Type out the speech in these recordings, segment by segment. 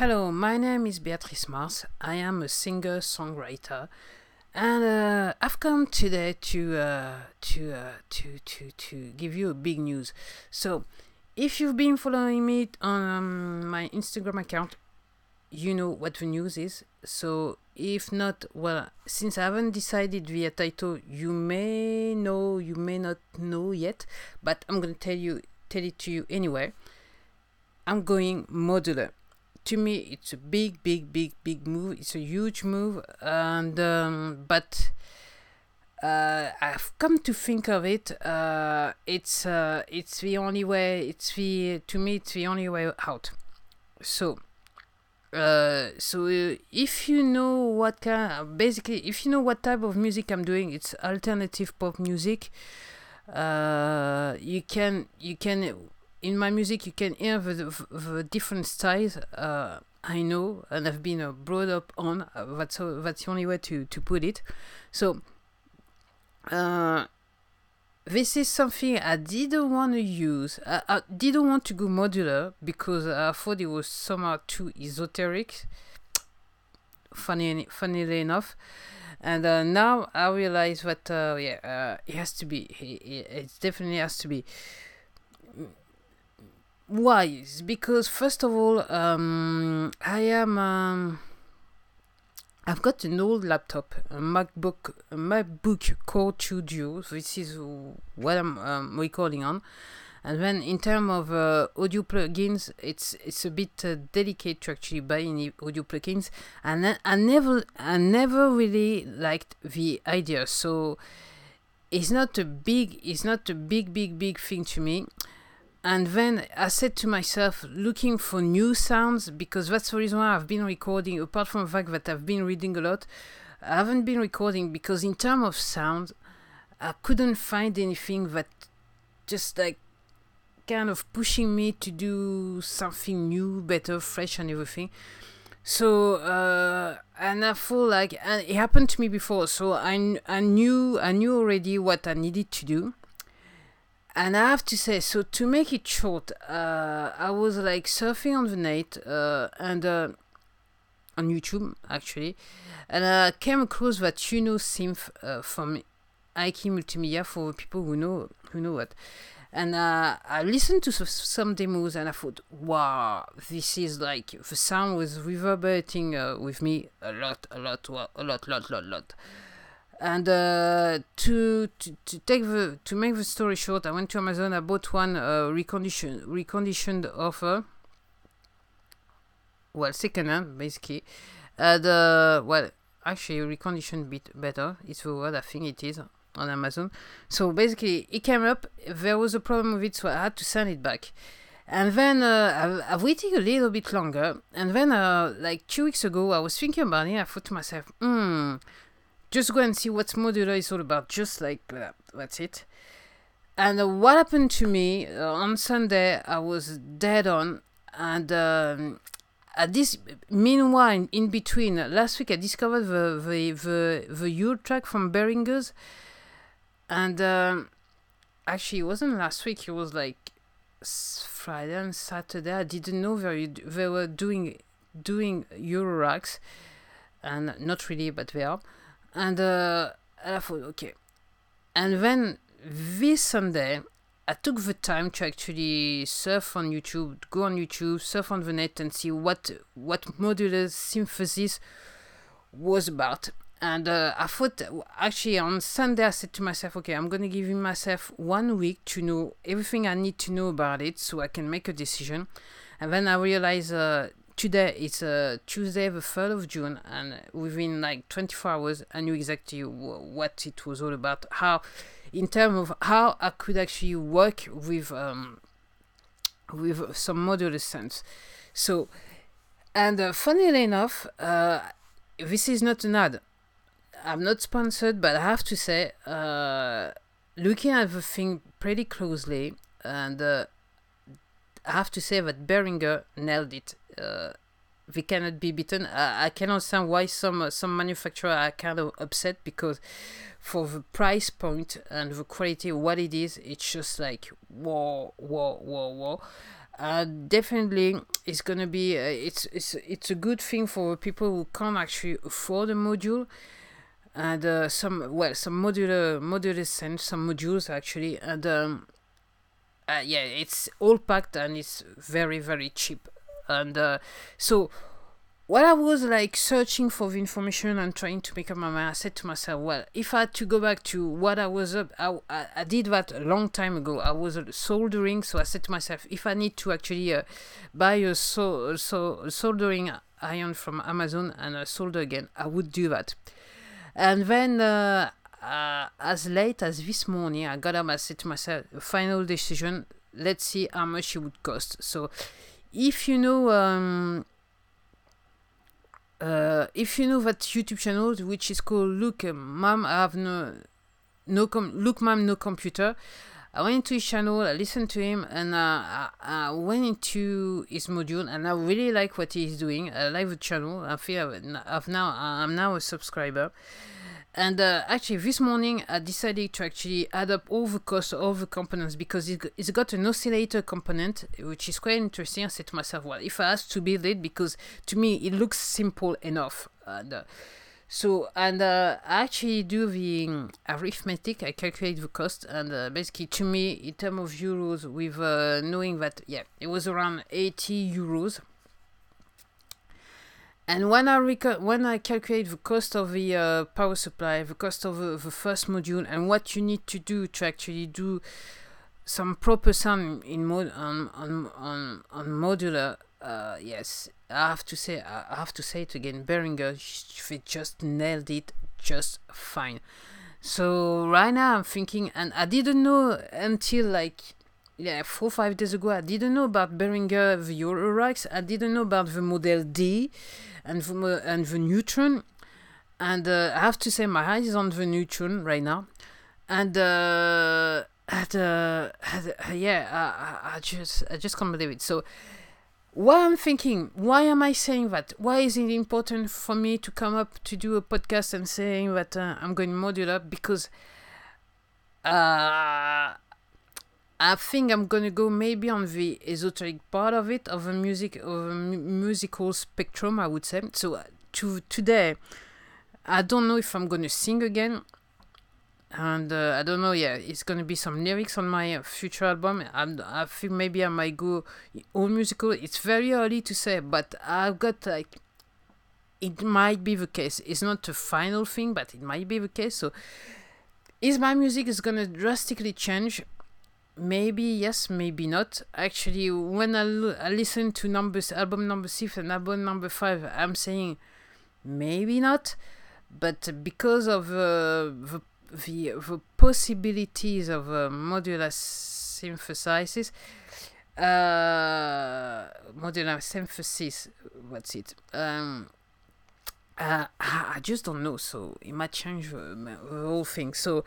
Hello, my name is Beatrice Mars. I am a singer songwriter, and uh, I've come today to uh, to uh, to to to give you a big news. So, if you've been following me on um, my Instagram account, you know what the news is. So, if not, well, since I haven't decided via title, you may know, you may not know yet, but I'm gonna tell you tell it to you anyway. I'm going modular to me it's a big big big big move. It's a huge move. And um, but uh, I've come to think of it uh, it's uh, it's the only way it's the to me it's the only way out. So uh, so uh, if you know what kind basically if you know what type of music I'm doing it's alternative pop music uh, you can you can in my music you can hear the, the, different styles uh, I know and I've been uh, brought up on. Uh, that's that's the only way to to put it. So uh, this is something I didn't want to use. I, I didn't want to go modular because I thought it was somehow too esoteric. Funny, funnily enough, and uh, now I realize that uh, yeah, uh, it has to be. It, it definitely has to be why? is Because first of all, um, I am. Um, I've got an old laptop, a MacBook, a MacBook Core 2 Duo. This is what I'm um, recording on. And then in terms of uh, audio plugins, it's it's a bit uh, delicate to actually buy any audio plugins. And I, I never I never really liked the idea. So it's not a big it's not a big big big thing to me and then I said to myself, looking for new sounds, because that's the reason why I've been recording, apart from the fact that I've been reading a lot, I haven't been recording because, in terms of sound, I couldn't find anything that just like kind of pushing me to do something new, better, fresh, and everything. So, uh, and I feel like and it happened to me before, so I, I knew I knew already what I needed to do and I have to say, so to make it short, uh, I was like surfing on the net uh, and uh, on YouTube actually, and I came across that you know synth uh, from IK Multimedia for people who know who know what. And uh, I listened to some demos and I thought, wow, this is like the sound was reverberating uh, with me a lot, a lot, a lot, a lot, lot, lot. lot and uh, to, to to take the to make the story short, I went to Amazon. I bought one uh, reconditioned reconditioned offer. Well, second hand basically, and uh, well, actually reconditioned bit better. It's the word I think it is on Amazon. So basically, it came up. There was a problem with it, so I had to send it back. And then uh, I've, I've waited a little bit longer. And then, uh, like two weeks ago, I was thinking about it. I thought to myself, hmm, just go and see what modular is all about. Just like that. That's it. And uh, what happened to me uh, on Sunday, I was dead on. And um, at this, meanwhile, in between, last week I discovered the the the, the Eurorack from Behringer's. And um, actually, it wasn't last week. It was like Friday and Saturday. I didn't know they, they were doing doing Euroracks, and not really, but they are and uh, I thought, okay. And then this Sunday, I took the time to actually surf on YouTube, go on YouTube, surf on the net, and see what what modular synthesis was about. And uh, I thought, actually, on Sunday, I said to myself, okay, I'm going to give myself one week to know everything I need to know about it so I can make a decision. And then I realized uh, today it's uh, Tuesday, the 3rd of June, and within like 24 hours, I knew exactly what it was all about. How, in terms of how I could actually work with um, with some modular synths. So, and uh, funnily enough, uh, this is not an ad. I'm not sponsored, but I have to say, uh, looking at the thing pretty closely, and uh, I have to say that Behringer nailed it uh, they cannot be beaten. I, I can understand why some uh, some manufacturer are kind of upset because for the price point and the quality what it is, it's just like whoa, whoa, whoa, whoa. uh, definitely it's gonna be uh, it's it's it's a good thing for people who can't actually afford a module and uh, some well some modular modular synths some modules actually and um, uh, yeah it's all packed and it's very very cheap and uh, so while I was like searching for the information and trying to make up my mind, I said to myself, well, if I had to go back to what I was up, I, I, I did that a long time ago. I was soldering, so I said to myself, if I need to actually uh, buy a, so, so, soldering iron from Amazon and uh, solder again, I would do that. And then, uh, uh, as late as this morning, I got up, said to myself, final decision, let's see how much it would cost. So, if you know, um, uh, if you know that YouTube channel, which is called Look Mom, I have no, no com- Look Mom, no computer. I went into his channel, I listened to him, and uh, I, I, went into his module, and I really like what he's doing. I like the channel. I feel I've now I'm now a subscriber. And uh, actually, this morning I decided to actually add up all the costs of the components because it's got an oscillator component, which is quite interesting. I said to myself, well, if I ask to build it, because to me it looks simple enough. And, uh, so, and uh, I actually do the arithmetic, I calculate the cost, and uh, basically to me, in terms of euros, with uh, knowing that, yeah, it was around 80 euros and when I rec- when I calculate the cost of the uh, power supply, the cost of the, the first module, and what you need to do to actually do some proper sum in mod- on, on, on, on modular, uh, yes, I have to say I have to say it again. Behringer, they just nailed it just fine. So right now I'm thinking, and I didn't know until like yeah four five days ago. I didn't know about Behringer the Euroracks. I didn't know about the Model D and the, and the neutron. And uh, I have to say, my eyes on the neutron right now. And uh, uh, at, yeah, I, I just I just can't believe it. So, what I'm thinking, why am I saying that? Why is it important for me to come up to do a podcast and saying that uh, I'm going modular? Because uh, I think I'm gonna go maybe on the esoteric part of it, of a music, of a musical spectrum, I would say. So uh, to today, I don't know if I'm gonna sing again, and uh, I don't know. Yeah, it's gonna be some lyrics on my uh, future album. I'm, I think maybe I might go all musical. It's very early to say, but I've got like. It might be the case. It's not a final thing, but it might be the case. So, is my music is gonna drastically change? Maybe yes maybe not. Actually when i, l- I listen to numbers album number six and album number five i'm saying maybe not but because of uh, the, the, the possibilities of uh, modular synthesis uh, modular synthesis what's it um, uh, I just don't know. So it might change the, the whole thing. So,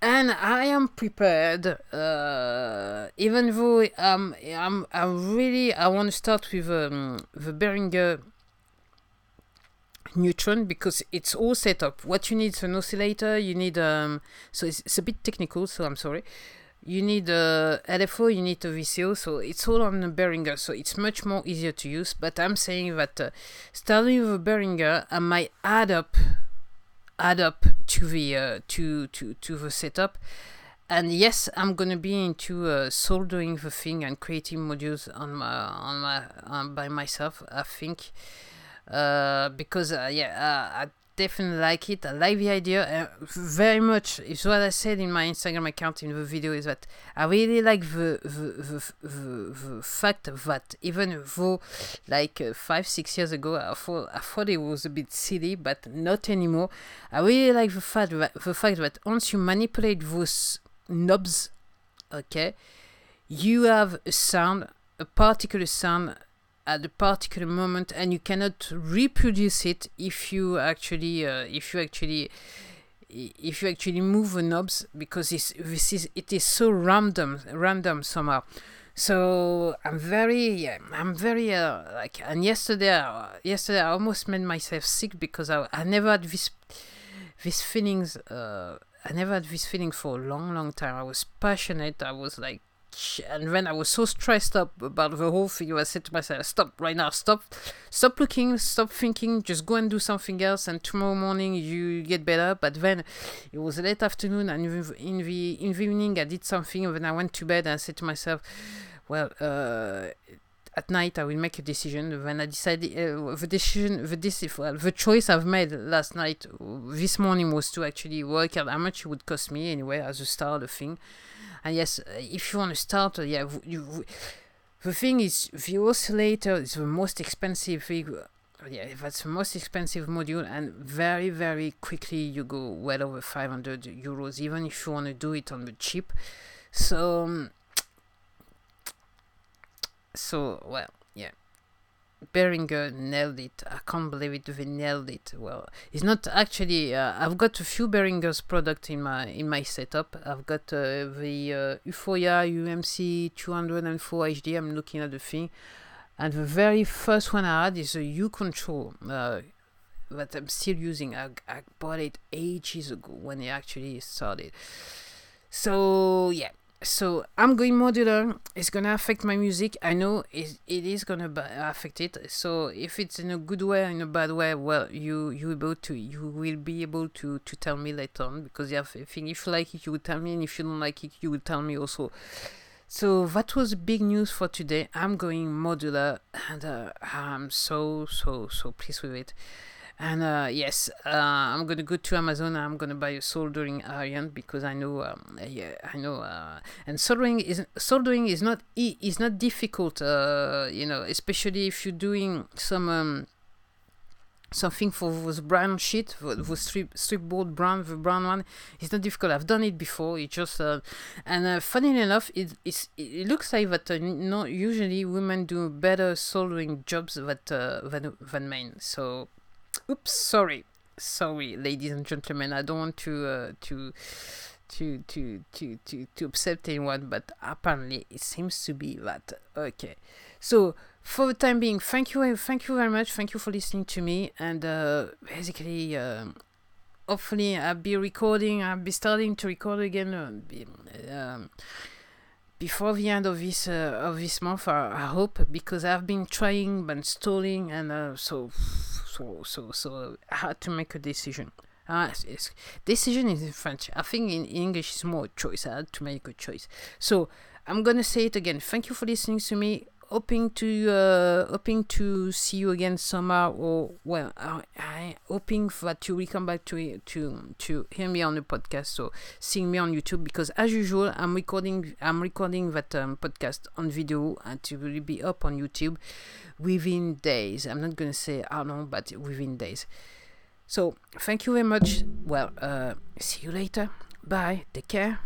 and I am prepared. Uh, even though um, I'm, I'm really I want to start with um, the Behringer neutron because it's all set up. What you need is an oscillator. You need um, so it's, it's a bit technical. So I'm sorry you need a LFO, you need a VCO, so it's all on the Behringer, so it's much more easier to use. But I'm saying that uh, starting with a Behringer, I might add up, add up to the uh, to to to the setup. And yes, I'm gonna be into uh, soldering the thing and creating modules on my on my um, by myself. I think uh, because uh, yeah, uh, I definitely like it. I like the idea uh, very much. It's what I said in my Instagram account in the video is that I really like the the, the, the, the fact that even though like uh, five six years ago I thought I thought it was a bit silly, but not anymore. I really like the fact that the fact that once you manipulate those knobs, okay, you have a sound, a particular sound at a particular moment and you cannot reproduce it if you actually uh, if you actually if you actually move the knobs because it's, this is it is so random random somehow. So i'm very i'm very uh, like and yesterday uh, yesterday i almost made myself sick because i, I never had this these feelings uh, i never had this feeling for a long long time. I was passionate. I was like and then I was so stressed up about the whole thing. I said to myself, "Stop right now! Stop, stop looking, stop thinking. Just go and do something else, and tomorrow morning you get better." But then it was late afternoon, and in the in the evening I did something, and then I went to bed and I said to myself, "Well." Uh, at night I will make a decision. When I decided uh, the decision, the this well, the choice I've made last night, this morning was to actually work out how much it would cost me anyway as a start of thing. And yes, uh, if you want to start, uh, yeah, you, the thing is, the oscillator is the most expensive thing. Uh, yeah, that's the most expensive module, and very, very quickly you go well over 500 euros, even if you want to do it on the cheap. So, um, so well, yeah. Behringer nailed it. I can't believe it. They nailed it. Well, it's not actually. Uh, I've got a few Behringer's product in my in my setup. I've got uh, the uh, U-Phoria UMC 204 HD. I'm looking at the thing, and the very first one I had is a U Control uh, that I'm still using. I, I bought it ages ago when it actually started. So yeah, so I'm going modular. It's gonna affect my music. I know it, it is gonna affect it. So if it's in a good way or in a bad way, well, you you able to you will be able to to tell me later on because you have a thing. If you like it, you will tell me, and if you don't like it, you will tell me also. So that was big news for today. I'm going modular, and uh, I'm so so so pleased with it. And uh, yes, uh, I'm gonna go to Amazon. I'm gonna buy a soldering iron because I know, um, yeah, I know. Uh, and soldering is soldering is not e- is not difficult. Uh, you know, especially if you're doing some. Um, something for those brown sheet, the strip strip board brown, the brown one. It's not difficult. I've done it before. It just uh, and uh, funny enough, it it looks like that. Uh, no, usually women do better soldering jobs that uh, than than men. So Oops, sorry, sorry, ladies and gentlemen. I don't want to uh, to to to to to to upset anyone, but apparently it seems to be that. Okay, so for the time being, thank you, thank you very much. Thank you for listening to me, and uh, basically. Um, hopefully I'll be recording. I'll be starting to record again. Uh, um, before the end of this uh, of this month, I, I, hope, because I've been trying but stalling, and uh, so so so so I had to make a decision. Uh, decision is in French. I think in English it's more choice. I had to make a choice. So I'm gonna say it again. Thank you for listening to me hoping to uh, hoping to see you again somehow or well I, I hoping that you will come back to to to hear me on the podcast so seeing me on YouTube because as usual I'm recording I'm recording that um, podcast on video and it will be up on YouTube within days. I'm not gonna say how long but within days. So thank you very much. Well uh, see you later. Bye. Take care